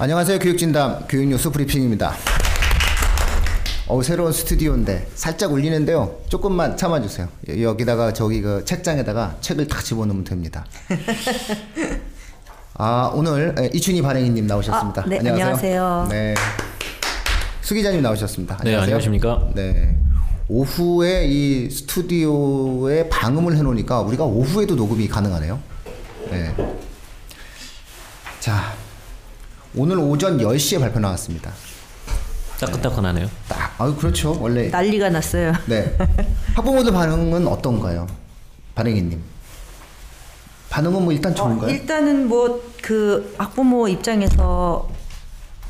안녕하세요. 교육진담 교육뉴스 브리핑입니다. 어 새로운 스튜디오인데 살짝 울리는데요. 조금만 참아주세요. 여- 여기다가 저기 그 책장에다가 책을 탁 집어넣으면 됩니다. 아 오늘 에, 이춘희 발행이님 나오셨습니다. 아, 네, 안녕하세요. 네. 수 기자님 나오셨습니다. 네, 안녕하십니까? 네. 오후에 이 스튜디오에 방음을 해놓으니까 우리가 오후에도 녹음이 가능하네요. 네. 자, 오늘 오전 10시에 발표 나왔습니다. 따끈따끈하네요. 딱, 아유, 그렇죠. 원래. 난리가 났어요. 네. 학부모들 반응은 어떤가요? 발행이님. 반응은 뭐 일단 좋은가요? 어, 일단은 뭐 그 학부모 입장에서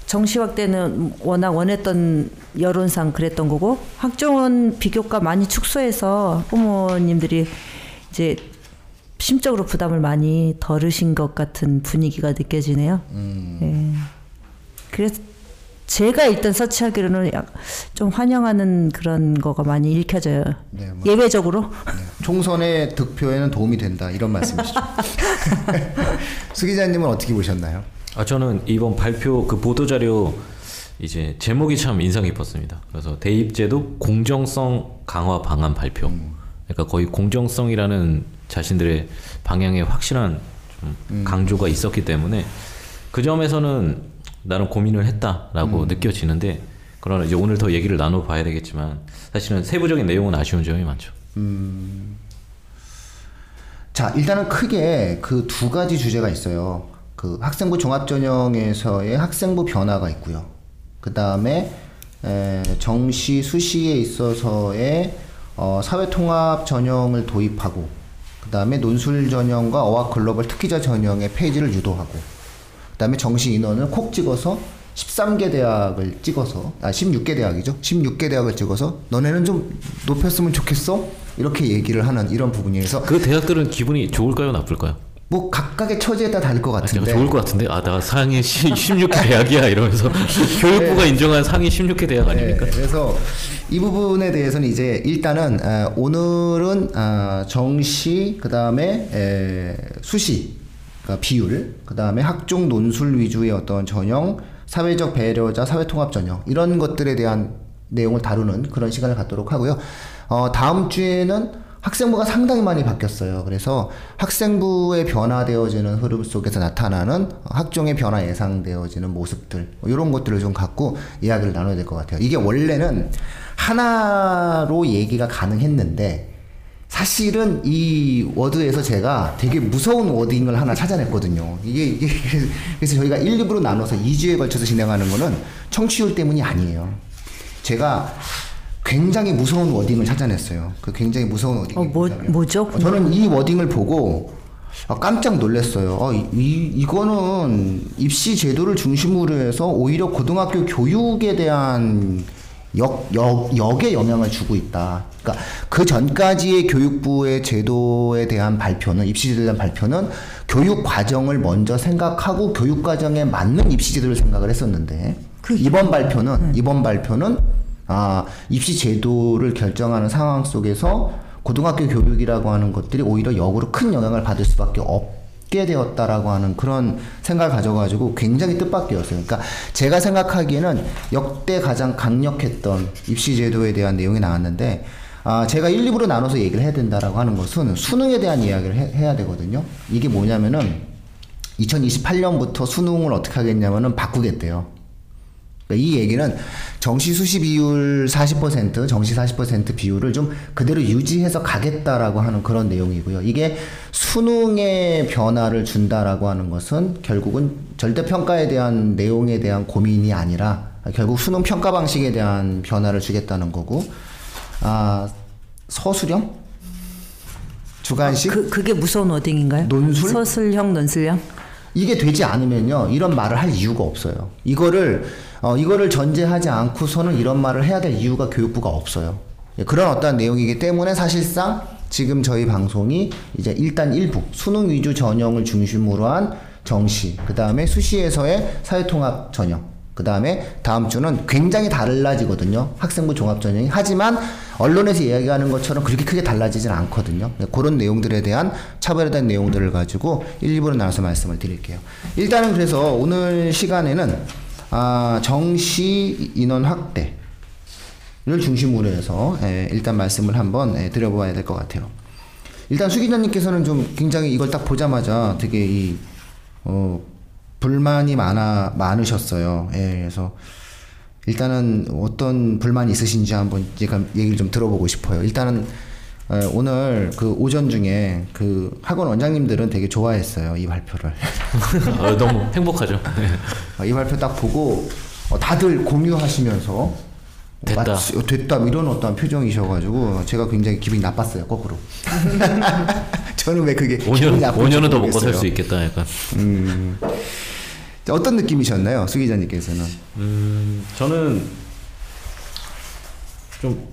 정시학 때는 워낙 원했던 여론상 그랬던 거고 학종은 비교과 많이 축소해서 학부모님들이 이제 심적으로 부담을 많이 덜으신 것 같은 분위기가 느껴지네요. 음. 예. 그래서 제가 일단 서치하기로는 약- 좀 환영하는 그런 거가 많이 읽혀져요. 네, 뭐. 예외적으로. 네. 총선의 득표에는 도움이 된다. 이런 말씀이시죠. 수 기자님은 어떻게 보셨나요? 아 저는 이번 발표 그 보도 자료 이제 제목이 참 인상 깊었습니다. 그래서 대입제도 공정성 강화 방안 발표. 그러니까 거의 공정성이라는 자신들의 방향에 확실한 좀 강조가 있었기 때문에 그 점에서는 나름 고민을 했다라고 느껴지는데 그러나 이제 오늘 더 얘기를 나눠봐야 되겠지만 사실은 세부적인 내용은 아쉬운 점이 많죠. 자, 일단은 크게 그 두 가지 주제가 있어요. 그 학생부 종합전형에서의 학생부 변화가 있고요. 그 다음에 정시, 수시에 있어서의 어, 사회통합 전형을 도입하고, 그 다음에 논술 전형과 어학 글로벌 특기자 전형의 폐지를 유도하고, 그 다음에 정시 인원을 콕 찍어서 13개 대학을 찍어서, 아, 16개 대학이죠. 16개 대학을 찍어서, 너네는 좀 높였으면 좋겠어? 이렇게 얘기를 하는 이런 부분이어서, 그 대학들은 기분이 좋을까요, 나쁠까요? 뭐 각각의 처지에 따라 다를 것 아, 같은데 좋을 것 같은데 아 나 상위 16개 대학이야 이러면서 교육부가 인정한 상위 16개 대학 아닙니까? 네, 그래서 이 부분에 대해서는 이제 일단은 에, 오늘은 아, 정시 그 다음에 수시 그러니까 비율 그 다음에 학종 논술 위주의 어떤 전형 사회적 배려자 사회통합 전형 이런 것들에 대한 내용을 다루는 그런 시간을 갖도록 하고요. 어, 다음 주에는 학생부가 상당히 많이 바뀌었어요. 그래서 학생부의 변화되어지는 흐름 속에서 나타나는 학종의 변화 예상되어지는 모습들 이런 것들을 좀 갖고 이야기를 나눠야 될 것 같아요. 이게 원래는 하나로 얘기가 가능했는데 사실은 이 워드에서 제가 되게 무서운 wording을 하나 찾아냈거든요. 이게, 이게 그래서 저희가 1, 2부로 나눠서 2주에 걸쳐서 진행하는 거는 청취율 때문이 아니에요. 제가 굉장히 무서운 wording을 찾아냈어요. 그 굉장히 무서운 wording이 어, 뭐, 뭐죠? 어, 저는 이 wording을 보고 아, 깜짝 놀랐어요. 아, 이, 이, 이거는 입시 제도를 중심으로 해서 오히려 고등학교 교육에 대한 역, 역, 역에 영향을 주고 있다. 그러니까 그 전까지의 교육부의 제도에 대한 발표는, 입시 제도에 대한 발표는 교육 과정을 먼저 생각하고 교육 과정에 맞는 입시 제도를 생각을 했었는데, 이번 발표는, 이번 발표는 아, 입시 제도를 결정하는 상황 속에서 고등학교 교육이라고 하는 것들이 오히려 역으로 큰 영향을 받을 수밖에 없게 되었다라고 하는 그런 생각을 가져가지고 굉장히 뜻밖이었어요. 그러니까 제가 생각하기에는 역대 가장 강력했던 입시 제도에 대한 내용이 나왔는데 아, 제가 1, 2부로 나눠서 얘기를 해야 된다라고 하는 것은 수능에 대한 이야기를 해, 해야 되거든요. 이게 뭐냐면은 2028년부터 수능을 어떻게 하겠냐면은 바꾸겠대요. 그러니까 이 얘기는 정시 수시 비율 40%, 정시 40% 비율을 좀 그대로 유지해서 가겠다라고 하는 그런 내용이고요. 이게 수능의 변화를 준다라고 하는 것은 결국은 절대 평가에 대한 내용에 대한 고민이 아니라 결국 수능 평가 방식에 대한 변화를 주겠다는 거고, 아 서술형, 주관식, 그, 그게 무서운 워딩인가요? 논술? 서술형, 논술형? 이게 되지 않으면요 이런 말을 할 이유가 없어요. 이거를 어, 이거를 전제하지 않고서는 이런 말을 해야 될 이유가 교육부가 없어요. 예, 그런 어떤 내용이기 때문에 사실상 지금 저희 방송이 이제 일단 일부 수능 위주 전형을 중심으로 한 정시, 그 다음에 수시에서의 사회통합 전형, 그그 다음에 다음 주는 굉장히 달라지거든요. 학생부 종합전형이. 하지만 언론에서 이야기하는 것처럼 그렇게 크게 달라지진 않거든요. 네, 그런 내용들에 대한 차별에 대한 내용들을 가지고 1, 2부로 나눠서 말씀을 드릴게요. 일단은 그래서 오늘 시간에는 아, 정시 인원 확대. 를 중심으로 해서 예, 일단 말씀을 한번 예, 드려봐야 될 것 같아요. 일단 수 기자님께서는 좀 굉장히 이걸 딱 보자마자 되게 이 어, 불만이 많아 많으셨어요. 예, 그래서 일단은 어떤 불만이 있으신지 한번 얘기를 좀 들어보고 싶어요. 일단은 예, 오늘 그 오전 중에 그 학원 원장님들은 되게 좋아했어요 이 발표를. 어, 너무 행복하죠. 네. 아, 이 발표 딱 보고 어, 다들 공유하시면서 됐다. 마치- 어, 됐다 이런 어떤 표정이셔가지고 제가 굉장히 기분이 나빴어요 거꾸로. 저는 왜 그게 기분이 5년, 나쁜지 5년은 더 먹고 살. 수 있겠다 약간. 자, 어떤 느낌이셨나요, 수 기자님께서는? 음, 저는 좀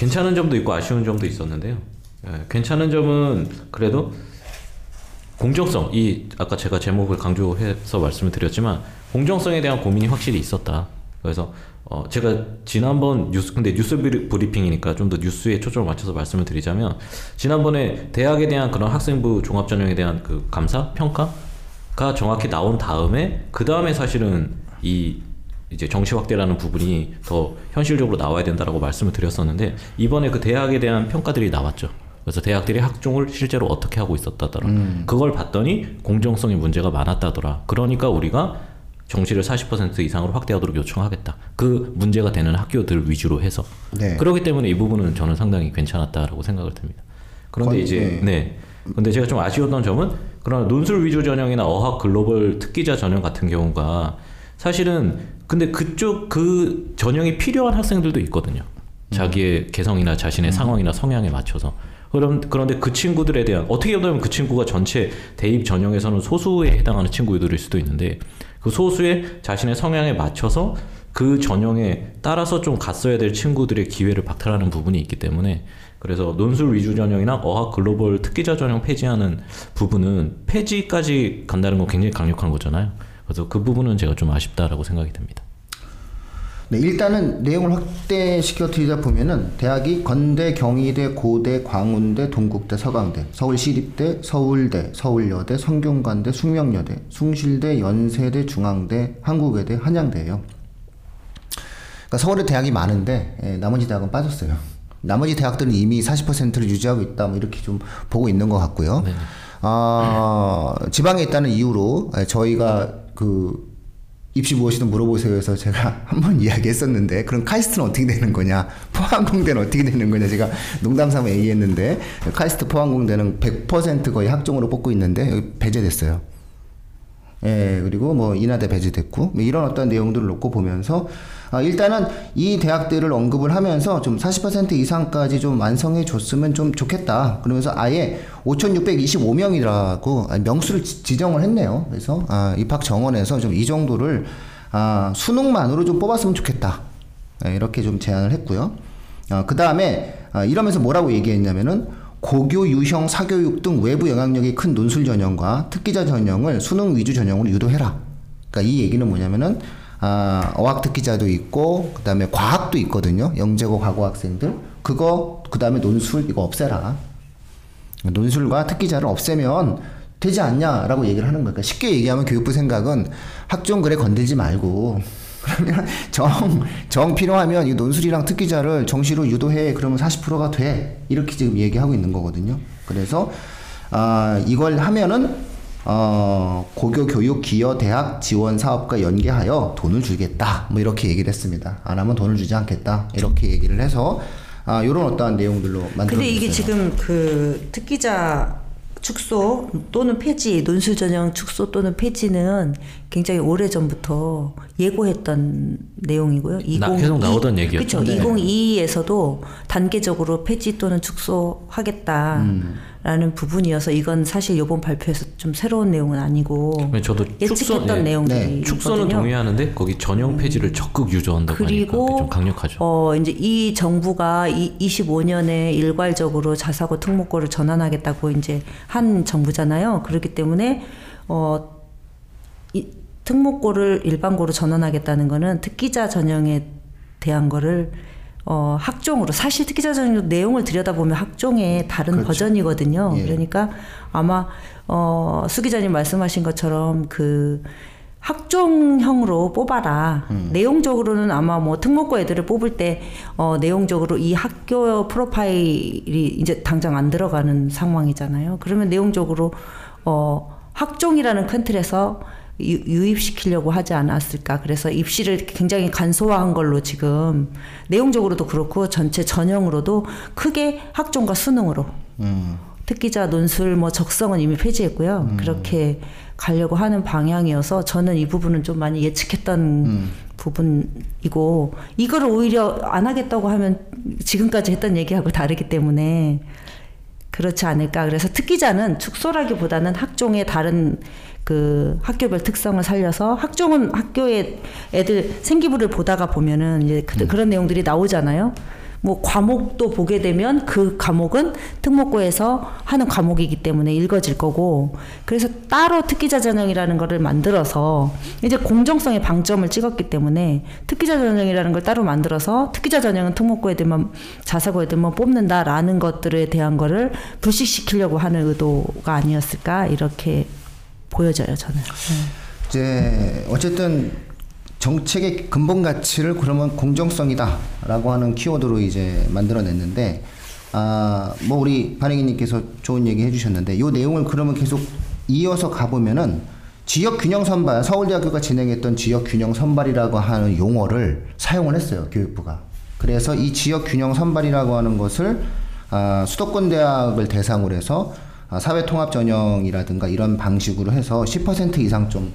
괜찮은 점도 있고 아쉬운 점도 있었는데요. 예, 괜찮은 점은 그래도 공정성, 이 아까 제가 제목을 강조해서 말씀을 드렸지만 공정성에 대한 고민이 확실히 있었다. 그래서 어 제가 지난번 뉴스 근데 뉴스 브리- 브리핑이니까 좀 더 뉴스에 초점을 맞춰서 말씀을 드리자면 지난번에 대학에 대한 그런 학생부 종합 전형에 대한 그 감사 평가가 정확히 나온 다음에 그 다음에 사실은 이 이제 정시 확대라는 부분이 더 현실적으로 나와야 된다라고 말씀을 드렸었는데 이번에 그 대학에 대한 평가들이 나왔죠. 그래서 대학들이 학종을 실제로 어떻게 하고 있었다더라. 그걸 봤더니 공정성에 문제가 많았다더라. 그러니까 우리가 정시를 40% 이상으로 확대하도록 요청하겠다. 그 문제가 되는 학교들 위주로 해서. 네. 그렇기 때문에 이 부분은 저는 상당히 괜찮았다라고 생각을 듭니다. 그런데 건- 이제 네. 네. 근데 제가 좀 아쉬웠던 점은 그런 논술 위주 전형이나 어학 글로벌 특기자 전형 같은 경우가 사실은 근데 그쪽 그 전형이 필요한 학생들도 있거든요. 자기의 개성이나 자신의 상황이나 성향에 맞춰서. 그럼 그런데 그 친구들에 대한 어떻게 보면 그 친구가 전체 대입 전형에서는 소수에 해당하는 친구들일 수도 있는데 그 소수의 자신의 성향에 맞춰서 그 전형에 따라서 좀 갔어야 될 친구들의 기회를 박탈하는 부분이 있기 때문에 그래서 논술 위주 전형이나 어학 글로벌 특기자 전형 폐지하는 부분은 폐지까지 간다는 건 굉장히 강력한 거잖아요. 그래서 그 부분은 제가 좀 아쉽다라고 생각이 듭니다. 네, 일단은 내용을 확대시켜 드리다 보면은 대학이 건대, 경희대, 고대, 광운대, 동국대, 서강대, 서울시립대, 서울대, 서울여대, 성균관대, 숙명여대, 숭실대, 연세대, 중앙대, 한국외대, 한양대예요. 그러니까 서울에 대학이 많은데 예, 나머지 대학은 빠졌어요. 나머지 대학들은 이미 40%를 유지하고 있다, 뭐 이렇게 좀 보고 있는 것 같고요. 아, 지방에 있다는 이유로 예, 저희가 그 입시 무엇이든 물어보세요 해서 제가 한 번 이야기했었는데 그럼 카이스트는 어떻게 되는 거냐 포항공대는 어떻게 되는 거냐 제가 농담삼아 얘기했는데 카이스트 포항공대는 100% 거의 학종으로 뽑고 있는데 여기 배제됐어요. 예, 그리고 뭐 인하대 배제됐고 뭐 이런 어떤 내용들을 놓고 보면서 아, 일단은 이 대학들을 언급을 하면서 좀 40% 이상까지 좀 완성해 줬으면 좀 좋겠다. 그러면서 아예 5,625명이라고 명수를 지- 지정을 했네요. 그래서 아, 입학 정원에서 좀 이 정도를 아, 수능만으로 좀 뽑았으면 좋겠다. 예, 이렇게 좀 제안을 했고요. 어, 그 다음에 이러면서 뭐라고 얘기했냐면은 고교, 유형, 사교육 등 외부 영향력이 큰 논술 전형과 특기자 전형을 수능 위주 전형으로 유도해라. 그러니까 이 얘기는 뭐냐면은 아, 어학 특기자도 있고 그다음에 과학도 있거든요. 영재고 과거 학생들. 그거 그다음에 논술 이거 없애라. 논술과 특기자를 없애면 되지 않냐라고 얘기를 하는 거니까 쉽게 얘기하면 교육부 생각은 학종 글에 건들지 말고. 그러면 정, 정 필요하면 이 논술이랑 특기자를 정시로 유도해. 그러면 40%가 돼. 이렇게 지금 얘기하고 있는 거거든요. 그래서 아 이걸 하면은 어 고교 교육 기여 대학 지원 사업과 연계하여 돈을 주겠다 뭐 이렇게 얘기를 했습니다 안 하면 돈을 주지 않겠다 이렇게 얘기를 해서 아 요런 어떠한 내용들로 만들어 근데 이게 지금 그 특기자 축소 또는 폐지, 논술 전형 축소 또는 폐지는 굉장히 오래 전부터 예고했던 내용이고요. 나- 계속 나오던 얘기였죠. 그렇죠. 네. 2022에서도 단계적으로 폐지 또는 축소하겠다 라는 부분이어서 이건 사실 이번 발표에서 좀 새로운 내용은 아니고 저도 예측했던 축소- 예. 내용들이 축소는 동의하는데 거기 전형 폐지를 적극 유도한다고 하니까 그게 그리고 좀 강력하죠. 어 이제 이 정부가 이 25년에 일괄적으로 자사고 특목고를 전환하겠다고 이제 한 정부잖아요. 그렇기 때문에 어 이, 특목고를 일반고로 전환하겠다는 거는 특기자 전형에 대한 거를 어, 학종으로 사실 특기자 전형 내용을 들여다보면 학종의 다른 그렇죠. 버전이거든요. 예. 그러니까 아마 어, 수 기자님 말씀하신 것처럼 그 학종형으로 뽑아라. 음. 내용적으로는 아마 뭐 특목고 애들을 뽑을 때 어, 내용적으로 이 학교 프로파일이 이제 당장 안 들어가는 상황이잖아요. 그러면 내용적으로 어, 학종이라는 큰 틀에서 유, 유입시키려고 하지 않았을까. 그래서 입시를 굉장히 간소화한 걸로 지금 내용적으로도 그렇고 전체 전형으로도 크게 학종과 수능으로 음. 특기자 논술 뭐 적성은 이미 폐지했고요. 그렇게 가려고 하는 방향이어서 저는 이 부분은 좀 많이 예측했던 부분이고 이거를 오히려 안 하겠다고 하면 지금까지 했던 얘기하고 다르기 때문에 그렇지 않을까. 그래서 특기자는 축소라기보다는 학종의 다른 그 학교별 특성을 살려서 학종은 학교에 애들 생기부를 보다가 보면은 이제 그, 그런 내용들이 나오잖아요. 뭐 과목도 보게 되면 그 과목은 특목고에서 하는 과목이기 때문에 읽어질 거고. 그래서 따로 특기자 전형이라는 거를 만들어서 이제 공정성의 방점을 찍었기 때문에 특기자 전형이라는 걸 따로 만들어서 특기자 전형은 특목고 애들만 자사고 애들만 뽑는다라는 것들에 대한 거를 불식시키려고 하는 의도가 아니었을까? 이렇게 보여져요 저는. 이제 어쨌든 정책의 근본 가치를 그러면 공정성이다라고 하는 키워드로 이제 만들어냈는데 아뭐 우리 반행이님께서 좋은 얘기 해주셨는데 이 내용을 그러면 계속 이어서 가보면은 지역 균형 선발 서울대학교가 진행했던 지역 균형 선발이라고 하는 용어를 사용을 했어요 교육부가 그래서 이 지역 균형 선발이라고 하는 것을 아, 수도권 대학을 대상으로 해서 아, 사회 통합 전형이라든가 이런 방식으로 해서 10% 이상 좀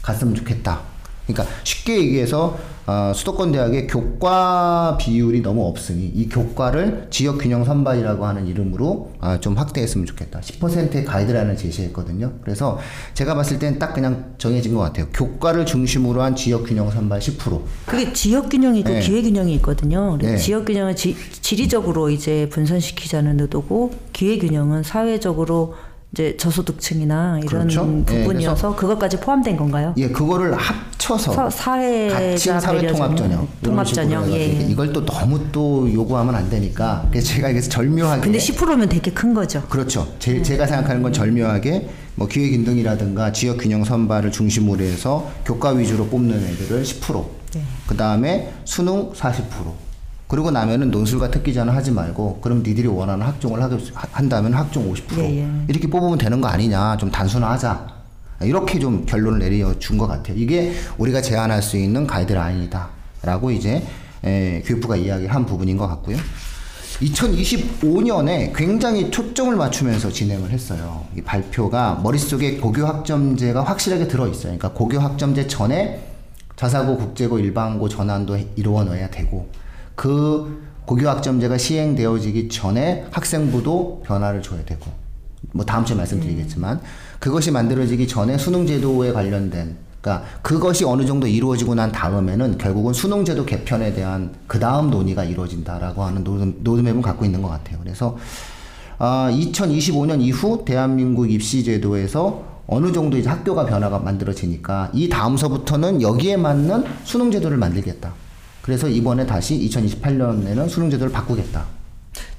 갔으면 좋겠다. 그러니까 쉽게 얘기해서 어, 수도권 대학의 교과 비율이 너무 없으니 이 교과를 지역 균형 선발이라고 하는 이름으로 아, 좀 확대했으면 좋겠다. 10%의 가이드라인을 제시했거든요. 그래서 제가 봤을 땐딱 그냥 정해진 것 같아요. 교과를 중심으로 한 지역 균형 선발 10%. 그게 지역 균형이 있고 네. 기회 균형이 있거든요. 네. 지역 균형은 지, 지리적으로 이제 분산시키자는 의도고 기회 균형은 사회적으로 이제 저소득층이나 이런 그렇죠. 예, 부분이어서 그것까지 포함된 건가요? 예, 그거를 합쳐서 서- 사회자 같이 사회 통합 전형. 통합 전형 예. 이걸 또 너무 또 요구하면 안 되니까 그래서 제가 여기서 절묘하게 근데 10%면 되게 큰 거죠. 그렇죠. 제, 제가 생각하는 건 절묘하게 뭐 기회균등이라든가 지역 균형 선발을 중심으로 해서 교과 위주로 뽑는 애들을 10%. 네. 그 다음에 수능 40%. 그리고 나면은 논술과 특기자는 하지 말고 그럼 니들이 원하는 학종을 하게, 한다면 학종 50%. 예, 예. 이렇게 뽑으면 되는 거 아니냐. 좀 단순화하자. 이렇게 좀 결론을 내려준 것 같아요. 이게 우리가 제안할 수 있는 가이드라인이다. 라고 이제 에, 교육부가 이야기한 부분인 것 같고요. 2025년에 굉장히 초점을 맞추면서 진행을 했어요. 이 발표가 머릿속에 고교 학점제가 확실하게 들어있어요. 그러니까 고교 학점제 전에 자사고, 국제고, 일반고 전환도 이루어 내야 되고 그 고교 학점제가 시행되어지기 전에 학생부도 변화를 줘야 되고 뭐 다음 주에 말씀드리겠지만 그것이 만들어지기 전에 수능 제도에 관련된 그러니까 그것이 어느 정도 이루어지고 난 다음에는 결국은 수능 제도 개편에 대한 그 다음 논의가 이루어진다라고 하는 노드- 로드맵을 갖고 있는 것 같아요. 그래서 아, 2025년 이후 대한민국 입시 제도에서 어느 정도 이제 학교가 변화가 만들어지니까 이 다음서부터는 여기에 맞는 수능 제도를 만들겠다. 그래서 이번에 다시 2028년에는 수능제도를 바꾸겠다.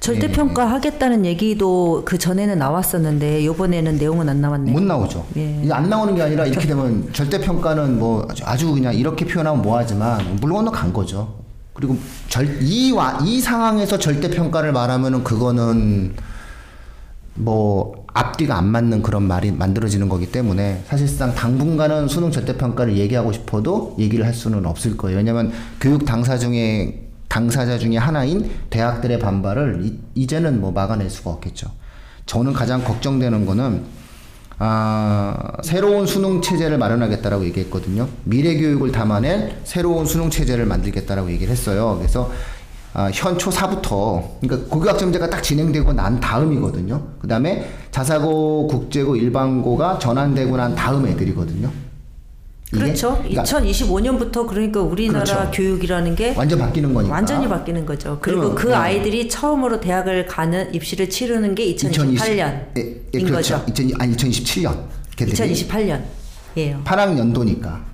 절대평가 하겠다는 얘기도 그 전에는 나왔었는데 요번에는 내용은 안 나왔네요. 못 나오죠. 예. 안 나오는 게 아니라 이렇게 되면 절대 평가는 뭐 아주- 그냥 이렇게 표현하면 뭐하지만 물 건너 간 거죠. 그리고 절이이 상황에서 절대 평가를 말하면은 그거는 뭐 앞뒤가 안 맞는 그런 말이 만들어지는 거기 때문에 사실상 당분간은 수능 절대 평가를 얘기하고 싶어도 얘기를 할 수는 없을 거예요. 왜냐하면 교육 당사 중에 당사자 중에 하나인 대학들의 반발을 이, 이제는 뭐 막아낼 수가 없겠죠. 저는 가장 걱정되는 거는 아, 새로운 수능 체제를 마련하겠다라고 얘기했거든요. 미래 교육을 담아낸 새로운 수능 체제를 만들겠다라고 얘기를 했어요. 그래서 아, 현초 4부터 그러니까 고교학점제가 딱 진행되고 난 다음이거든요. 그 다음에 자사고, 국제고, 일반고가 전환되고 난 다음 애들이거든요. 그렇죠. 그러니까 2025년부터 그러니까 우리나라 그렇죠. 교육이라는 게 완전 바뀌는 거니까. 완전히 바뀌는 거죠. 그리고 그 네. 아이들이 처음으로 대학을 가는 입시를 치르는 게 2028년인 예, 예, 그렇죠. 거죠. 2000, 아니 2027년. 2028년이에요. 8학년도니까.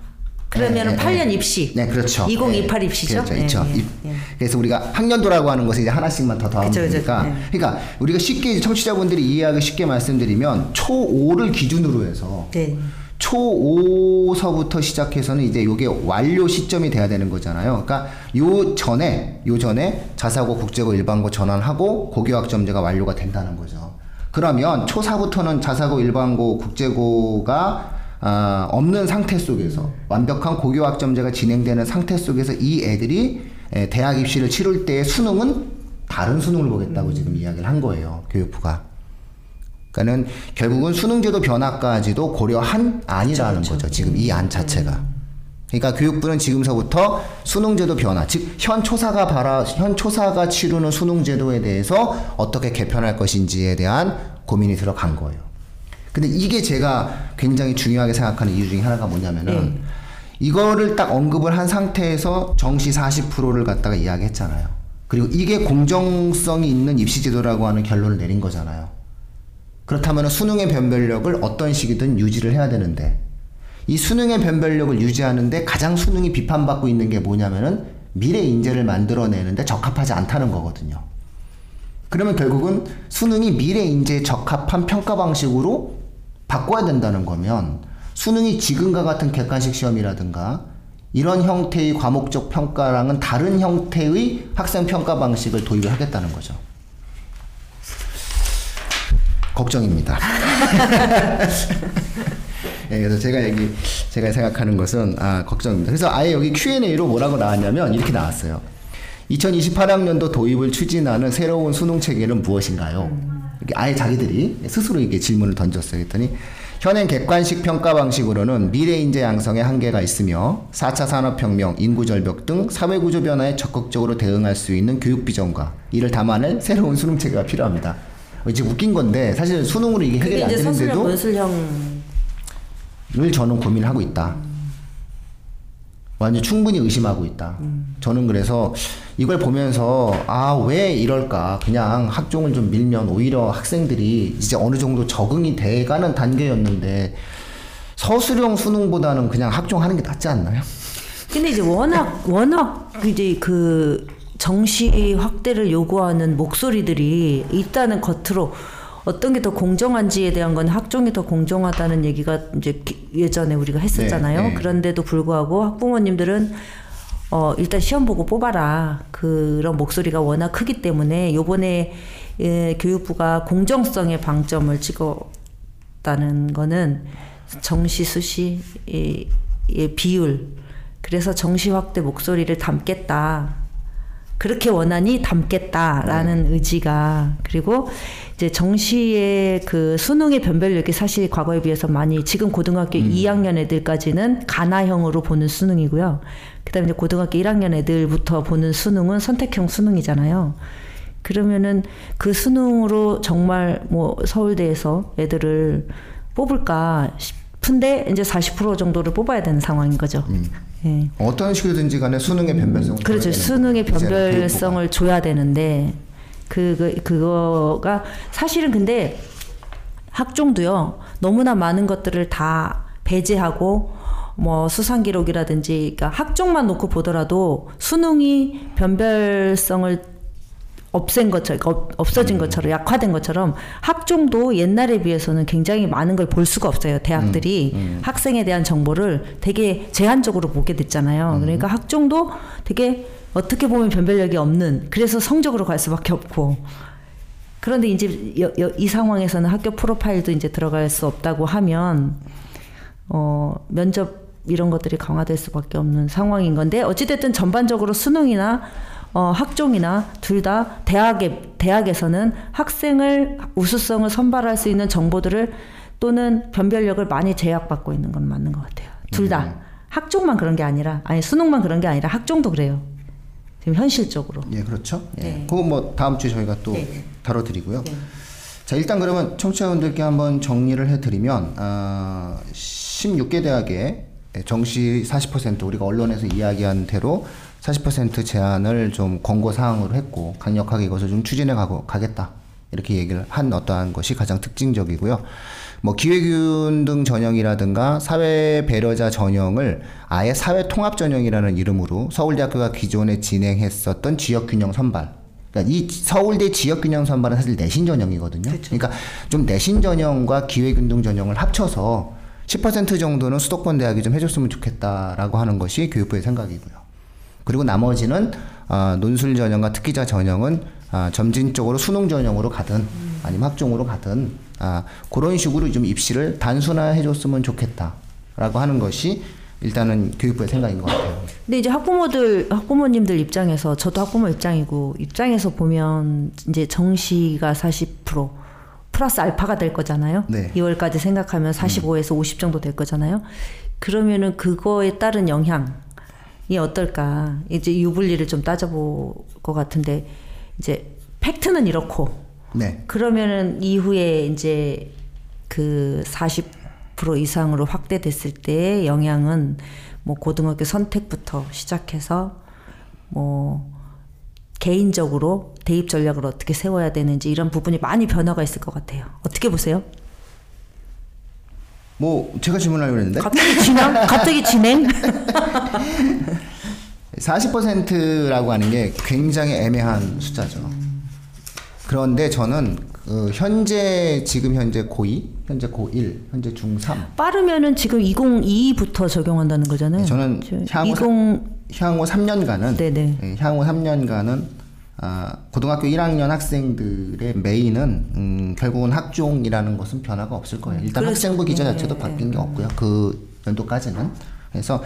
그러면은 예, 예, 8년 예. 입시. 네, 그렇죠. 2028 예, 입시죠? 그렇죠. 예. 예, 입- 예. 그래서 우리가 학년도라고 하는 것을 이제 하나씩만 더 더하면 그쵸, 그쵸. 되니까. 예. 그러니까 우리가 쉽게 청취자분들이 이해하기 쉽게 말씀드리면 초5를 기준으로 해서 네. 초5서부터 시작해서는 이제 요게 완료 시점이 돼야 되는 거잖아요. 그러니까 요 전에 요 전에 자사고 국제고 일반고 전환하고 고교학점제가 완료가 된다는 거죠. 그러면 초4부터는 자사고 일반고 국제고가 아, 없는 상태 속에서 완벽한 고교학점제가 진행되는 상태 속에서 이 애들이 에, 대학 입시를 치를 때의 수능은 다른 수능을 보겠다고 지금 이야기를 한 거예요. 교육부가. 그러니까는 결국은 수능제도 변화까지도 고려한 안이라는 거죠. 지금 이 안 자체가. 그러니까 교육부는 지금서부터 수능제도 변화, 즉 현 초사가 바라 현 초사가 치르는 수능제도에 대해서 어떻게 개편할 것인지에 대한 고민이 들어간 거예요. 근데 이게 제가 굉장히 중요하게 생각하는 이유 중에 하나가 뭐냐면은 네. 이거를 딱 언급을 한 상태에서 정시 40%를 갖다가 이야기했잖아요. 그리고 이게 공정성이 있는 입시제도라고 하는 결론을 내린 거잖아요. 그렇다면 수능의 변별력을 어떤 식이든 유지를 해야 되는데 이 수능의 변별력을 유지하는데 가장 수능이 비판받고 있는 게 뭐냐면은 미래 인재를 만들어내는데 적합하지 않다는 거거든요. 그러면 결국은 수능이 미래 인재에 적합한 평가 방식으로 바꿔야 된다는 거면 수능이 지금과 같은 객관식 시험이라든가 이런 형태의 과목적 평가랑은 다른 형태의 학생 평가 방식을 도입을 하겠다는 거죠. 걱정입니다. 예, 그래서 제가 여기 제가 생각하는 것은 아 걱정입니다. 그래서 아예 여기 Q&A로 뭐라고 나왔냐면 이렇게 나왔어요. 2028학년도 도입을 추진하는 새로운 수능 체계는 무엇인가요? 아예 자기들이 스스로 이게 질문을 던졌어요. 그랬더니 현행 객관식 평가 방식으로는 미래 인재 양성에 한계가 있으며 4차 산업혁명, 인구 절벽 등 사회 구조 변화에 적극적으로 대응할 수 있는 교육 비전과 이를 담아낼 새로운 수능 체계가 필요합니다. 어, 이제 웃긴 건데 사실 수능으로 이게 해결이 안 되는데도 문술형 를 저는 고민을 하고 있다. 완전 충분히 의심하고 있다. 저는 그래서 이걸 보면서 아 왜 이럴까 그냥 학종을 좀 밀면 오히려 학생들이 이제 어느 정도 적응이 돼가는 단계였는데 서술형 수능보다는 그냥 학종하는 게 낫지 않나요? 근데 이제 워낙 워낙 이제 그 정시 확대를 요구하는 목소리들이 있다는 겉으로 어떤 게 더 공정한지에 대한 건 학종이 더 공정하다는 얘기가 이제 기- 예전에 우리가 했었잖아요. 네, 네. 그런데도 불구하고 학부모님들은 어 일단 시험 보고 뽑아라 그런 목소리가 워낙 크기 때문에 요번에 예, 교육부가 공정성에 방점을 찍었다는 거는 정시 수시 이, 이 비율 그래서 정시 확대 목소리를 담겠다. 그렇게 원하니 담겠다라는 의지가 그리고 이제 정시의 그 수능의 변별력이 사실 과거에 비해서 많이 지금 고등학교 2학년 애들까지는 가나형으로 보는 수능이고요. 그다음에 이제 고등학교 1학년 애들부터 보는 수능은 선택형 수능이잖아요. 그러면은 그 수능으로 정말 뭐 서울대에서 애들을 뽑을까 싶은데 이제 40% 정도를 뽑아야 되는 상황인 거죠. 예. 어떤 식이든지 간에 수능의 변별성을 그렇죠. 줘야 되는 수능의 변별성을 줘야 되는데 그거 그거가 사실은 근데 학종도요 너무나 많은 것들을 다 배제하고 뭐 수상 기록이라든지 그러니까 학종만 놓고 보더라도 수능이 변별성을 없앤 것처럼 그러니까 없- 없어진 것처럼 약화된 것처럼 학종도 옛날에 비해서는 굉장히 많은 걸 볼 수가 없어요. 대학들이 학생에 대한 정보를 되게 제한적으로 보게 됐잖아요. 그러니까 학종도 되게 어떻게 보면 변별력이 없는 그래서 성적으로 갈 수밖에 없고 그런데 이제 여- 여- 이 상황에서는 학교 프로파일도 이제 들어갈 수 없다고 하면 어, 면접 이런 것들이 강화될 수밖에 없는 상황인 건데 어찌됐든 전반적으로 수능이나 어, 학종이나 둘 다 대학에 대학에서는 학생을 우수성을 선발할 수 있는 정보들을 또는 변별력을 많이 제약받고 있는 건 맞는 것 같아요. 둘다 학종만 그런 게 아니라 아니 수능만 그런 게 아니라 학종도 그래요. 현실적으로. 예, 그렇죠. 예. 네. 그거 뭐 다음 주에 저희가 또 네, 네. 다뤄드리고요. 네. 자, 일단 그러면 청취자분들께 한번 정리를 해드리면 아, 16개 대학에 정시 40% 우리가 언론에서 이야기한 대로 40% 제한을 좀 권고 사항으로 했고 강력하게 이것을 좀 추진해 가고 가겠다. 이렇게 얘기를 한 어떠한 것이 가장 특징적이고요. 뭐 기회균등 전형이라든가 사회 배려자 전형을 아예 사회 통합 전형이라는 이름으로 서울대학교가 기존에 진행했었던 지역 균형 선발. 그러니까 이 서울대 지역 균형 선발은 사실 내신 전형이거든요. 그러니까 좀 내신 전형과 기회균등 전형을 합쳐서 10% 정도는 수도권 대학이 좀 해줬으면 좋겠다라고 하는 것이 교육부의 생각이고요. 그리고 나머지는 아, 논술 전형과 특기자 전형은 아, 점진적으로 수능 전형으로 가든 아니면 학종으로 가든 아, 그런 식으로 좀 입시를 단순화해 줬으면 좋겠다라고 하는 것이 일단은 교육부의 생각인 것 같아요. 근데 이제 학부모들 학부모님들 입장에서 저도 학부모 입장이고 입장에서 보면 이제 정시가 40% 플러스 알파가 될 거잖아요. 네. 2월까지 생각하면 45에서 50 정도 될 거잖아요. 그러면은 그거에 따른 영향이 어떨까? 이제 유불리를 좀 따져볼 것 같은데 이제 팩트는 이렇고 네. 그러면은 이후에 이제 그 40% 이상으로 확대됐을 때의 영향은 뭐 고등학교 선택부터 시작해서 뭐 개인적으로 대입 전략을 어떻게 세워야 되는지 이런 부분이 많이 변화가 있을 것 같아요. 어떻게 보세요? 뭐 제가 질문하려고 했는데 갑자기 진행? 갑자기 진행? 40%라고 하는 게 굉장히 애매한 숫자죠. 그런데 저는 그 현재 지금 현재 고2, 현재 고1, 현재 중3 빠르면은 지금 2022부터 적용한다는 거잖아요. 저는 향후 20 향후 3년간은 네네. 예, 향후 3년간은 아, 고등학교 1학년 학생들의 메인은 음, 결국은 학종이라는 것은 변화가 없을 거예요. 일단 그렇죠. 학생부 기자 네, 자체도 네, 바뀐 게 없고요. 그 연도까지는. 그래서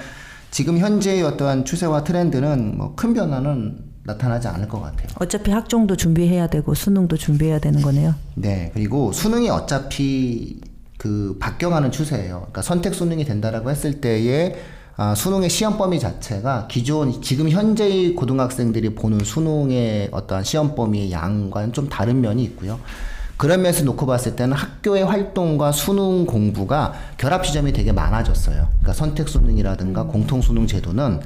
지금 현재의 어떠한 추세와 트렌드는 뭐 큰 변화는 나타나지 않을 것 같아요. 어차피 학종도 준비해야 되고 수능도 준비해야 되는 거네요. 네, 그리고 수능이 어차피 그 바뀌어가는 추세예요. 그러니까 선택 수능이 된다라고 했을 때에 아, 수능의 시험 범위 자체가 기존 지금 현재의 고등학생들이 보는 수능의 어떠한 시험 범위의 양과는 좀 다른 면이 있고요. 그런 면에서 놓고 봤을 때는 학교의 활동과 수능 공부가 결합 지점이 되게 많아졌어요. 그러니까 선택 수능이라든가 공통 수능 제도는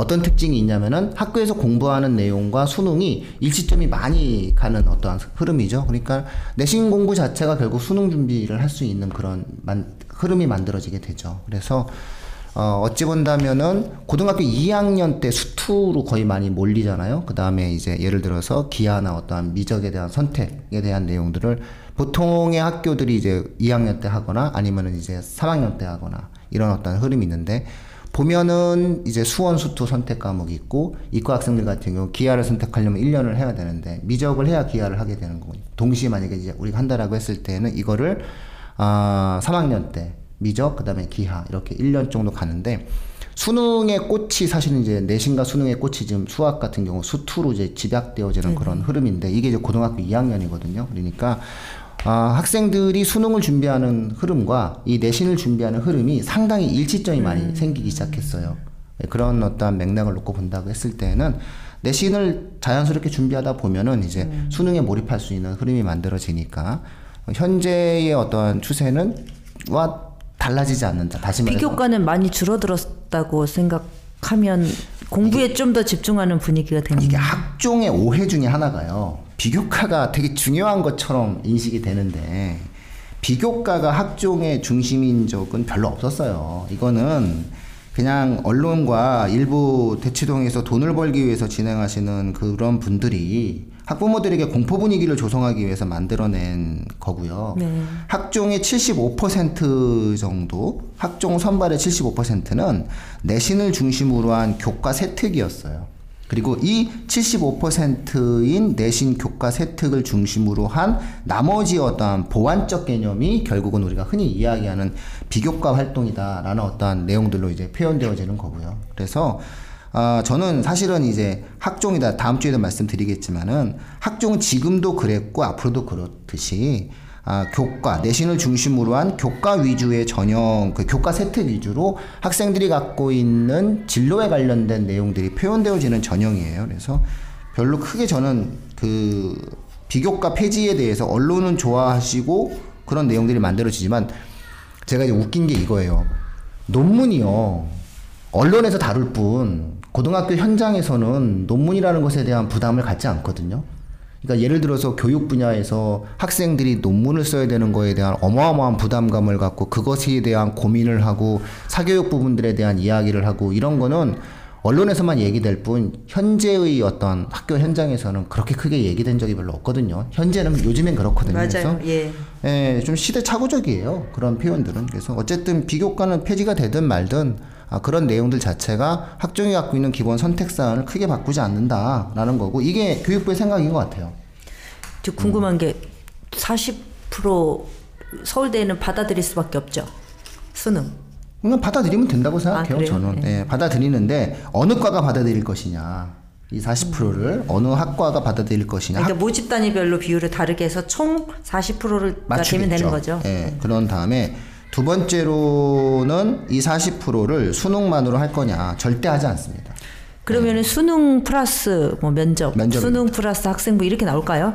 어떤 특징이 있냐면은 학교에서 공부하는 내용과 수능이 일치점이 많이 가는 어떠한 흐름이죠. 그러니까 내신 공부 자체가 결국 수능 준비를 할 수 있는 그런 만, 흐름이 만들어지게 되죠. 그래서 어, 어찌 본다면은 고등학교 2학년 때 수투로 거의 많이 몰리잖아요. 그 다음에 이제 예를 들어서 기하나 어떠한 미적에 대한 선택에 대한 내용들을 보통의 학교들이 이제 2학년 때 하거나 아니면은 이제 3학년 때 하거나 이런 어떤 흐름이 있는데 보면은 이제 수원 수투 선택 과목이 있고 이과 학생들 같은 경우 기하를 선택하려면 1년을 해야 되는데 미적을 해야 기하를 하게 되는 거고 동시에 만약에 이제 우리가 한다라고 했을 때는 이거를 아 3학년 때 미적 그다음에 기하 이렇게 1년 정도 가는데 수능의 꽃이 사실은 이제 내신과 수능의 꽃이 지금 수학 같은 경우 수투로 이제 집약되어지는 그런 흐름인데 이게 이제 고등학교 2학년이거든요. 그러니까 아, 학생들이 수능을 준비하는 흐름과 이 내신을 준비하는 흐름이 상당히 일치점이 많이 생기기 시작했어요. 네, 그런 어떠한 맥락을 놓고 본다고 했을 때는 내신을 자연스럽게 준비하다 보면은 이제 수능에 몰입할 수 있는 흐름이 만들어지니까 현재의 어떠한 추세는 와 달라지지 않는다. 다시 말해서 비교과는 많이 줄어들었다고 생각하면 공부에 좀 더 집중하는 분위기가 되는 이게 학종의 오해 중에 하나가요. 비교과가 되게 중요한 것처럼 인식이 되는데 비교과가 학종의 중심인 적은 별로 없었어요. 이거는 그냥 언론과 일부 대치동에서 돈을 벌기 위해서 진행하시는 그런 분들이 학부모들에게 공포 분위기를 조성하기 위해서 만들어낸 거고요. 네. 학종의 75% 정도, 학종 선발의 75%는 내신을 중심으로 한 교과 세특이었어요. 그리고 이 75%인 내신 교과 세특을 중심으로 한 나머지 어떠한 보완적 개념이 결국은 우리가 흔히 이야기하는 비교과 활동이다라는 어떠한 내용들로 이제 표현되어지는 거고요. 그래서 아, 저는 사실은 이제 학종이다. 다음 주에도 말씀드리겠지만은 학종은 지금도 그랬고 앞으로도 그렇듯이 아, 교과, 내신을 중심으로 한 교과 위주의 전형, 그 교과 세트 위주로 학생들이 갖고 있는 진로에 관련된 내용들이 표현되어지는 전형이에요. 그래서 별로 크게 저는 그 비교과 폐지에 대해서 언론은 좋아하시고 그런 내용들이 만들어지지만 제가 이제 웃긴 게 이거예요. 논문이요. 언론에서 다룰 뿐 고등학교 현장에서는 논문이라는 것에 대한 부담을 갖지 않거든요. 그러니까 예를 들어서 교육 분야에서 학생들이 논문을 써야 되는 거에 대한 어마어마한 부담감을 갖고 그것에 대한 고민을 하고 사교육 부분들에 대한 이야기를 하고 이런 거는 언론에서만 얘기될 뿐 현재의 어떤 학교 현장에서는 그렇게 크게 얘기된 적이 별로 없거든요. 현재는 요즘엔 그렇거든요. 그래서 맞아요. 예. 예, 좀 시대착오적이에요. 그런 표현들은. 그래서 어쨌든 비교과는 폐지가 되든 말든 아, 그런 내용들 자체가 학종이 갖고 있는 기본 선택 사안을 크게 바꾸지 않는다라는 거고 이게 교육부의 생각인 것 같아요. 저 궁금한 게 40% 서울대는 받아들일 수밖에 없죠. 수능. 그냥 받아들이면 된다고 생각해요. 아? 저는 예, 받아들이는데 어느 과가 받아들일 것이냐 이 40%를 어느 학과가 받아들일 것이냐 그러니까 모집 단위별로 비율을 다르게 해서 총 40%를 되면 맞추겠죠. 되는 거죠. 예, 그런 다음에 두 번째로는 이 40%를 수능만으로 할 거냐 절대 하지 않습니다. 그러면은 수능 플러스 뭐 면접, 면접입니다. 수능 플러스 학생부 이렇게 나올까요?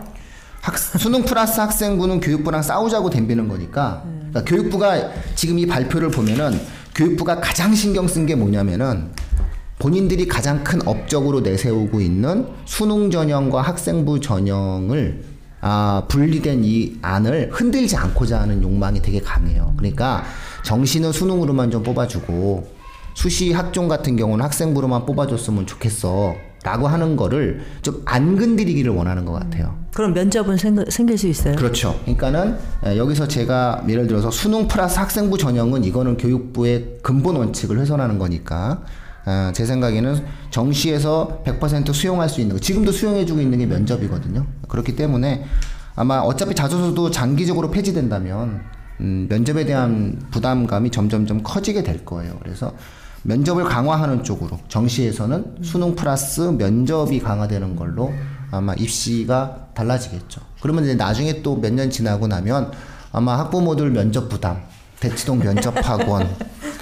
학, 수능 플러스 학생부는 교육부랑 싸우자고 덤비는 거니까 그러니까 교육부가 지금 이 발표를 보면은 교육부가 가장 신경 쓴 게 뭐냐면은 본인들이 가장 큰 업적으로 내세우고 있는 수능 전형과 학생부 전형을 아, 분리된 이 안을 흔들지 않고자 하는 욕망이 되게 강해요. 그러니까 정시는 수능으로만 좀 뽑아주고 수시 학종 같은 경우는 학생부로만 뽑아줬으면 좋겠어. 라고 하는 거를 좀 안 건드리기를 원하는 것 같아요. 그럼 면접은 생, 생길 수 있어요. 그렇죠. 그러니까는 에, 여기서 제가 예를 들어서 수능 플러스 학생부 전형은 이거는 교육부의 근본 원칙을 훼손하는 거니까 어, 제 생각에는 정시에서 100% 수용할 수 있는 거 지금도 수용해주고 있는 게 면접이거든요. 그렇기 때문에 아마 어차피 자소서도 장기적으로 폐지된다면 음, 면접에 대한 부담감이 점점점 커지게 될 거예요. 그래서 면접을 강화하는 쪽으로 정시에서는 수능 플러스 면접이 강화되는 걸로 아마 입시가 달라지겠죠. 그러면 이제 나중에 또 몇 년 지나고 나면 아마 학부모들 면접 부담, 대치동 면접 학원,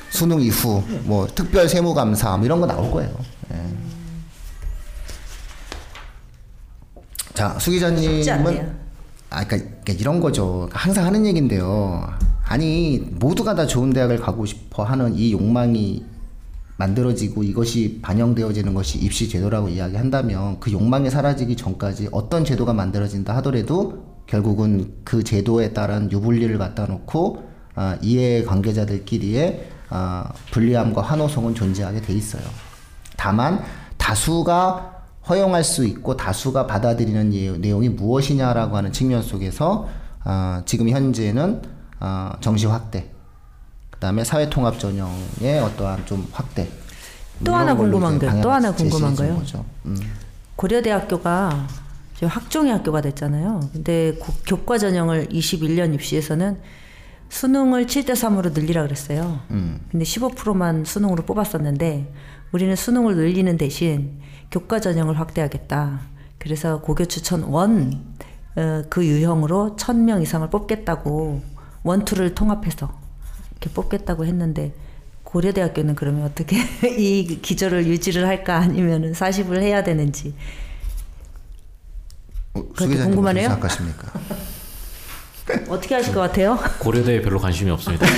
수능 이후 뭐 특별 세무 감사 뭐 이런 거 나올 거예요. 예. 자, 수. 기자님은 아, 그러니까, 그러니까 이런 거죠. 항상 하는 얘긴데요. 아니 모두가 다 좋은 대학을 가고 싶어 하는 이 욕망이 만들어지고 이것이 반영되어지는 것이 입시 제도라고 이야기한다면 그 욕망이 사라지기 전까지 어떤 제도가 만들어진다 하더라도 결국은 그 제도에 따른 유불리를 갖다 놓고 아, 이해 관계자들끼리의 아, 불리함과 환호성은 존재하게 돼 있어요. 다만 다수가 허용할 수 있고 다수가 받아들이는 예- 내용이 무엇이냐라고 하는 측면 속에서 아, 지금 현재는 아, 정시 확대, 그다음에 사회 통합 전형의 어떠한 좀 확대. 또 하나 궁금한 거요. 또 하나 궁금한 거요. 음. 고려대학교가 학종의 학교가 됐잖아요. 근데 고- 교과 전형을 21년 입시에서는 수능을 7대 3으로 늘리라 그랬어요. 음. 근데 15%만 수능으로 뽑았었는데 우리는 수능을 늘리는 대신 교과 전형을 확대하겠다. 그래서 고교 추천 원, 어, 그 유형으로 1000명 이상을 뽑겠다고 원투를 통합해서 이렇게 뽑겠다고 했는데 고려대학교는 그러면 어떻게 이 기조를 유지를 할까 아니면은 40을 해야 되는지 어, 기자님 궁금하네요. 생각하십니까? 어떻게 하실 것 같아요? 고려대에 별로 관심이 없습니다.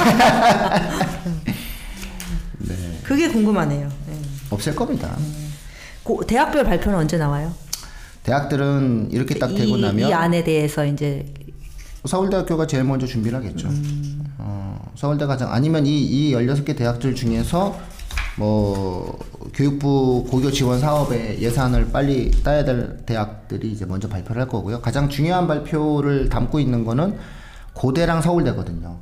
그게 궁금하네요. 네. 없을 겁니다. 고- 대학별 발표는 언제 나와요? 대학들은 이렇게 딱 되고 이, 나면 이 안에 대해서 이제 서울대학교가 제일 먼저 준비를 하겠죠. 어, 서울대 가장 아니면 이, 이 16개 대학들 중에서 뭐 교육부 고교 지원 사업의 예산을 빨리 따야 될 대학들이 이제 먼저 발표를 할 거고요. 가장 중요한 발표를 담고 있는 거는 고대랑 서울대거든요.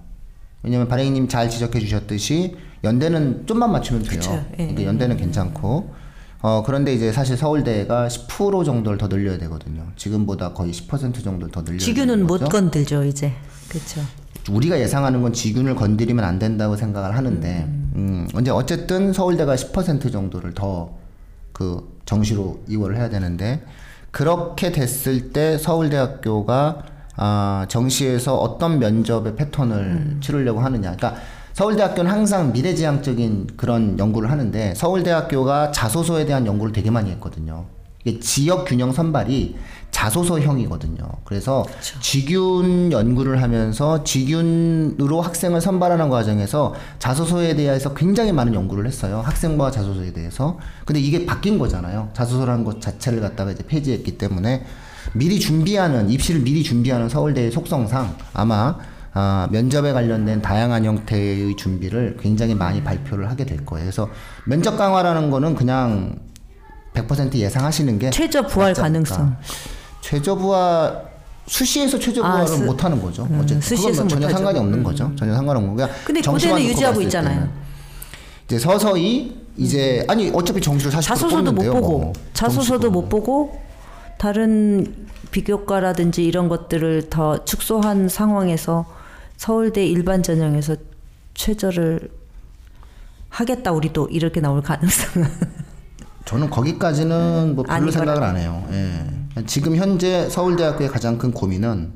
왜냐면 발행님 잘 지적해 주셨듯이 연대는 좀만 맞추면 돼요. 그쵸, 예, 그러니까 연대는 괜찮고 어 그런데 이제 사실 서울대가 10% 정도를 더 늘려야 되거든요. 지금보다 거의 10% 정도를 더 늘려야 지규는 되는 못. 건들죠 이제. 그렇죠. 우리가 예상하는 건 지균을 건드리면 안 된다고 생각을 하는데 음, 이제 어쨌든 서울대가 10% 정도를 더 그 정시로 이월을 해야 되는데 그렇게 됐을 때 서울대학교가 아, 정시에서 어떤 면접의 패턴을 치르려고 하느냐. 그러니까 서울대학교는 항상 미래지향적인 그런 연구를 하는데 서울대학교가 자소서에 대한 연구를 되게 많이 했거든요. 이게 지역 균형 선발이 자소서형이거든요. 그래서 지균 연구를 하면서 지균으로 학생을 선발하는 과정에서 자소서에 대해서 굉장히 많은 연구를 했어요. 학생과 자소서에 대해서. 근데 이게 바뀐 거잖아요. 자소서라는 것 자체를 갖다가 이제 폐지했기 때문에 미리 준비하는 입시를 미리 준비하는 서울대의 속성상 아마 아, 면접에 관련된 다양한 형태의 준비를 굉장히 많이 발표를 하게 될 거예요. 그래서 면접 강화라는 거는 그냥 100% 예상하시는 게 최저 부활. 가능성. 최저 부활 수시에서 최저 아, 부활은 수- 못 하는 거죠. 음, 어쨌든 수시에서 뭐 전혀. 상관이 없는 거죠. 전혀 상관없는 거야. 근데 고대는 유지하고 있잖아요. 때는. 이제 서서히 이제 아니 어차피 정시를 사실 자소서도 못 보고 자소서도 못 보고 다른 비교과라든지 이런 것들을 더 축소한 상황에서 서울대 일반 전형에서 최저를 하겠다 우리도 이렇게 나올 가능성은 저는 거기까지는 뭐 별로 생각을 안 해요. 예. 지금 현재 서울대학교의 가장 큰 고민은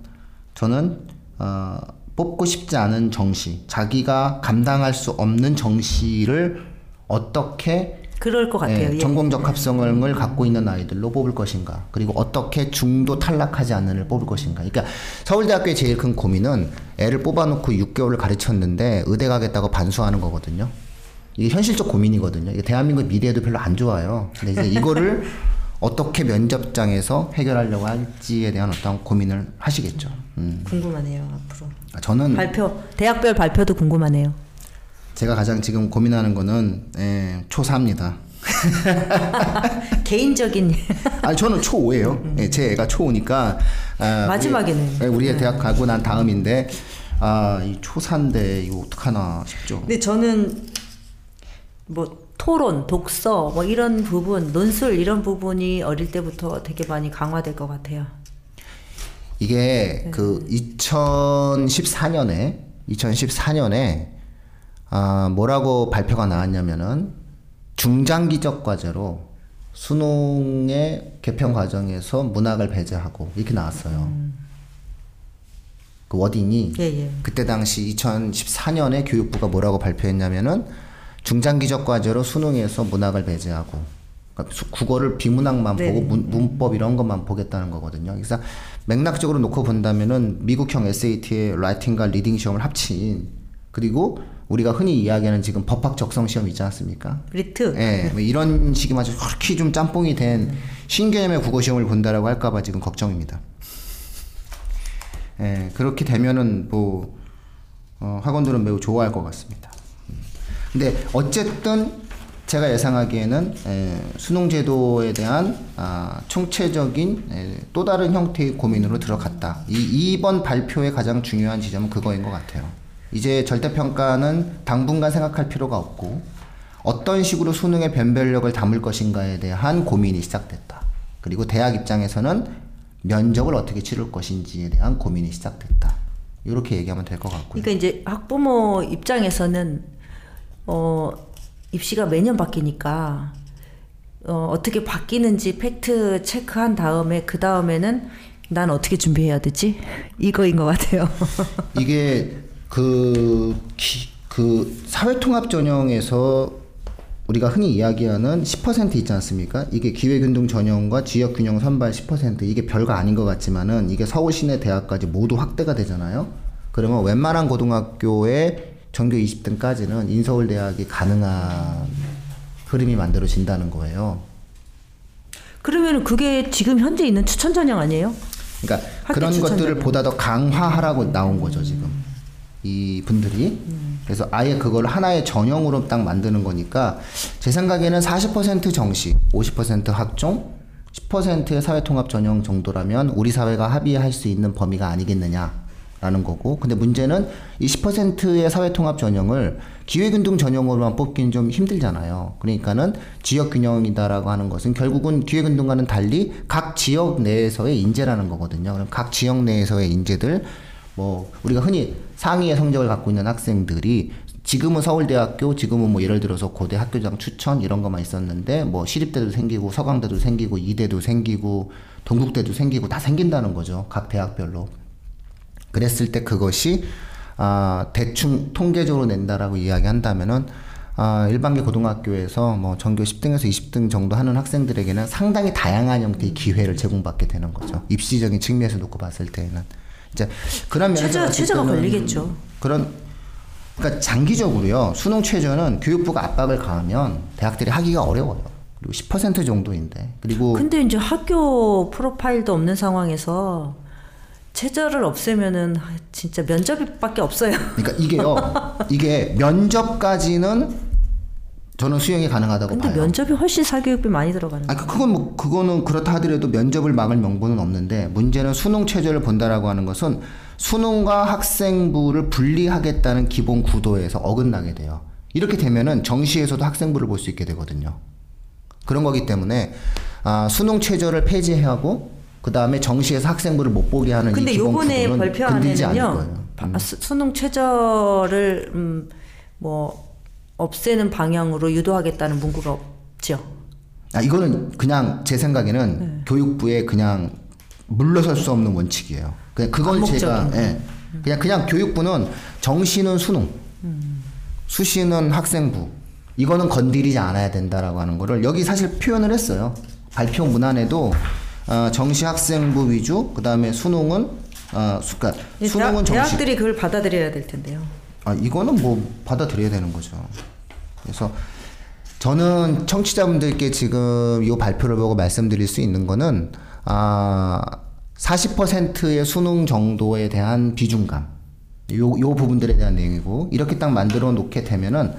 저는 어, 뽑고 싶지 않은 정시, 자기가 감당할 수 없는 정시를 어떻게 그럴 것 같아요. 예, 예. 전공 적 합성을 갖고 있는 아이들로 뽑을 것인가 그리고 어떻게 중도 탈락하지 않는 애를 뽑을 것인가 그러니까 서울대학교의 제일 큰 고민은 애를 뽑아놓고 6개월을 가르쳤는데 의대 가겠다고 반수하는 거거든요 이게 현실적 고민이거든요 이게 대한민국 미래에도 별로 안 좋아요 근데 이제 이거를 어떻게 면접장에서 해결하려고 할지에 대한 어떤 고민을 하시겠죠 음. 궁금하네요 앞으로 저는 발표 대학별 발표도 궁금하네요. 제가 가장 지금 고민하는 거는 예, 초4입니다 개인적인 아니 저는 초5예요. 예, 제 애가 초5니까 아, 마지막에는. 우리, 예, 우리 애 대학 가고 난 다음인데 아 이 초3인데 이거 어떡하나 싶죠. 근데 저는 뭐 토론, 독서 뭐 이런 부분, 논술 이런 부분이 어릴 때부터 되게 많이 강화될 것 같아요. 이게 그 2014년에 2014년에 아 뭐라고 발표가 나왔냐면은 중장기적 과제로 수능의 개편 과정에서 문학을 배제하고 이렇게 나왔어요. 그 wording이 예, 예. 그때 당시 2014년에 교육부가 뭐라고 발표했냐면은 중장기적 과제로 수능에서 문학을 배제하고 그러니까 수- 국어를 비문학만 네. 보고 문, 문법 이런 것만 보겠다는 거거든요. 그래서 맥락적으로 놓고 본다면은 미국형 SAT의 writing과 reading 시험을 합친 그리고 우리가 흔히 이야기하는 지금 법학 적성 시험 있지 않습니까? LEET. 예, 뭐 이런 식이 마저 그렇게 좀 짬뽕이 된 신개념의 국어 시험을 본다라고 할까봐 지금 걱정입니다. 예, 그렇게 되면은 뭐 어, 학원들은 매우 좋아할 것 같습니다. 음. 근데 어쨌든 제가 예상하기에는 에, 수능 제도에 대한 아, 총체적인 에, 또 다른 형태의 고민으로 들어갔다. 이 이번 발표의 가장 중요한 지점은 그거인 것 같아요. 이제 절대평가는 당분간 생각할 필요가 없고 어떤 식으로 수능의 변별력을 담을 것인가에 대한 고민이 시작됐다. 그리고 대학 입장에서는 면접을 어떻게 치를 것인지에 대한 고민이 시작됐다. 이렇게 얘기하면 될 것 같고요. 그러니까 이제 학부모 입장에서는 어 입시가 매년 바뀌니까 어 어떻게 바뀌는지 팩트 체크한 다음에 그 다음에는 난 어떻게 준비해야 되지? 이거인 것 같아요. 이게 그, 기, 그 사회통합 전형에서 우리가 흔히 이야기하는 10% 있지 않습니까? 이게 기회균등 전형과 지역균형 선발 10% 이게 별거 아닌 것 같지만은 이게 서울 시내 대학까지 모두 확대가 되잖아요. 그러면 웬만한 고등학교의 전교 20등까지는 인서울 대학이 가능한 흐름이 만들어진다는 거예요. 그러면 그게 지금 현재 있는 추천 전형 아니에요? 그러니까 그런 것들을 전형. 보다 더 강화하라고 나온 거죠 지금 이 분들이 그래서 아예 그걸 하나의 전형으로 딱 만드는 거니까 제 생각에는 40% 정시, 50% 학종, 10%의 사회통합 전형 정도라면 우리 사회가 합의할 수 있는 범위가 아니겠느냐라는 거고 근데 문제는 이 10%의 사회통합 전형을 기회균등 전형으로만 뽑기는 좀 힘들잖아요. 그러니까는 지역균형이다라고 하는 것은 결국은 기회균등과는 달리 각 지역 내에서의 인재라는 거거든요. 그럼 각 지역 내에서의 인재들 뭐 우리가 흔히 상위의 성적을 갖고 있는 학생들이 지금은 서울대학교, 지금은 뭐 예를 들어서 고대 학교장 추천 이런 것만 있었는데 뭐 시립대도 생기고 서강대도 생기고 이대도 생기고 동국대도 생기고 다 생긴다는 거죠. 각 대학별로. 그랬을 때 그것이 아, 대충 통계적으로 낸다라고 이야기한다면은 아, 일반계 고등학교에서 뭐 전교 10등에서 20등 정도 하는 학생들에게는 상당히 다양한 형태의 기회를 제공받게 되는 거죠. 입시적인 측면에서 놓고 봤을 때는 이제 그런 면에서 최저- 최저가 때는 걸리겠죠. 그런 그러니까 장기적으로요. 수능 최저는 교육부가 압박을 가하면 대학들이 하기가 어려워요. 그리고 10% 정도인데 그리고 근데 이제 학교 프로파일도 없는 상황에서 최저를 없애면은 아, 진짜 면접밖에 없어요. 그러니까 이게요 이게 면접까지는 저는 수용이 가능하다고 근데 봐요. 면접이 훨씬 사교육비 많이 들어가는 아. 그- 그건 뭐 그거는 그렇다 하더라도 면접을 막을 명분은 없는데 문제는 수능 최저를 본다라고 하는 것은 수능과 학생부를 분리하겠다는 기본 구도에서 어긋나게 돼요. 이렇게 되면은 정시에서도 학생부를 볼 수 있게 되거든요. 그런 거기 때문에 아, 수능 최저를 폐지하고 그 다음에 정시에서 학생부를 못 보게 하는 이 근데 기본 요번에 발표안에는요 수- 수능 최저를 음, 뭐 없애는 방향으로 유도하겠다는 문구가 없죠. 아 이거는 그냥 제 생각에는 네. 교육부의 그냥 물러설 수 없는 원칙이에요. 그냥 그걸 제가. 예. 그냥 그냥 교육부는 정시는 수능, 수시는 학생부 이거는 건드리지 않아야 된다라고 하는 거를 여기 사실 표현을 했어요. 발표 문안에도 어, 정시 학생부 위주, 그 다음에 수능은 어, 수, 그러니까 대학, 수능은 정시. 대학들이 그걸 받아들여야 될 텐데요. 아 이거는 뭐 받아들여야 되는 거죠. 그래서 저는 청취자분들께 지금 이 발표를 보고 말씀드릴 수 있는 거는 아 40%의 수능 정도에 대한 비중감 요, 요 부분들에 대한 내용이고 이렇게 딱 만들어 놓게 되면은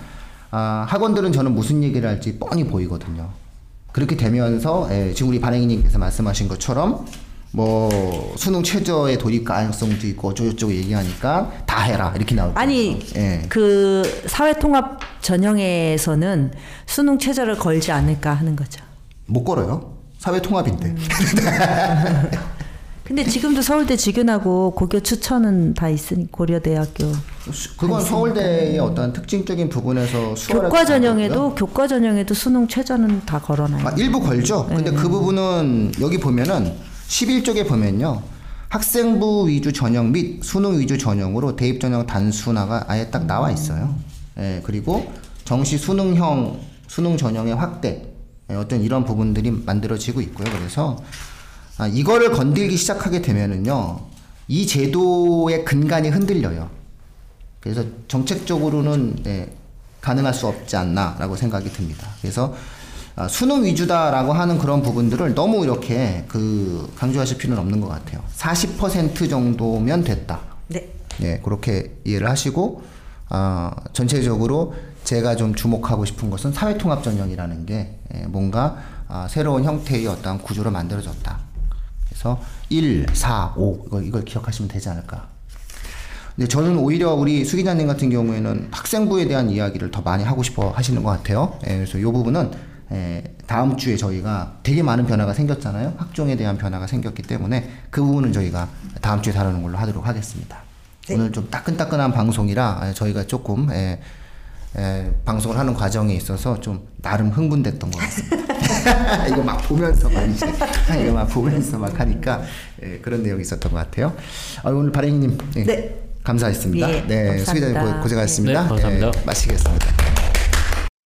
아 학원들은 저는 무슨 얘기를 할지 뻔히 보이거든요. 그렇게 되면서 예, 지금 우리 반행이님께서 말씀하신 것처럼 뭐 수능 최저의 돌입 가능성도 있고 어쩌고저쩌고 얘기하니까 다 해라 이렇게 나올 거예요. 아니 예. 그 사회통합 전형에서는 수능 최저를 걸지 않을까 하는 거죠. 못 걸어요. 사회 통합인데. 근데 지금도 서울대 직윤하고 고교 추천은 다 있으니 고려대학교 수- 그건 서울대의 어떤 특징적인 부분에서 교과 전형에도 교과 전형에도 수능 최저는 다 걸어놔요. 아, 일부 걸죠. 네. 근데 그 부분은 여기 보면은 11쪽에 보면요. 학생부 위주 전형 및 수능 위주 전형으로 대입 전형 단순화가 아예 딱 나와 있어요. 예, 그리고 정시 수능형 수능 전형의 확대 예, 어떤 이런 부분들이 만들어지고 있고요. 그래서 아, 이거를 건들기 시작하게 되면은요. 이 제도의 근간이 흔들려요. 그래서 정책적으로는 네, 가능할 수 없지 않나라고 생각이 듭니다. 그래서 아, 수능 위주다라고 하는 그런 부분들을 너무 이렇게 그 강조하실 필요는 없는 것 같아요. 40% 정도면 됐다. 네. 예, 그렇게 이해를 하시고 아, 전체적으로 제가 좀 주목하고 싶은 것은 사회통합 전형이라는 게 예, 뭔가 아, 새로운 형태의 어떤 구조로 만들어졌다. 그래서 1, 4, 5 이걸, 이걸 기억하시면 되지 않을까. 근데 저는 오히려 우리 수 기자님 같은 경우에는 학생부에 대한 이야기를 더 많이 하고 싶어 하시는 것 같아요. 예, 그래서 이 부분은 예, 다음 주에 저희가 되게 많은 변화가 생겼잖아요. 학종에 대한 변화가 생겼기 때문에 그 부분은 저희가 다음 주에 다루는 걸로 하도록 하겠습니다. 오늘 좀 따끈따끈한 방송이라 예, 저희가 조금 예, 예, 방송을 하는 과정에 있어서 좀 나름 흥분됐던 것 같습니다. 이거 막 보면서 막 이제 이거 막 보면서 막 하니까 예, 그런 내용이 있었던 것 같아요. 아, 오늘 바랭이님 예, 네. 감사했습니다. 예, 네, 감사합니다. 수기자님 고- 고생하셨습니다. 네, 감사합니다. 예, 마치겠습니다.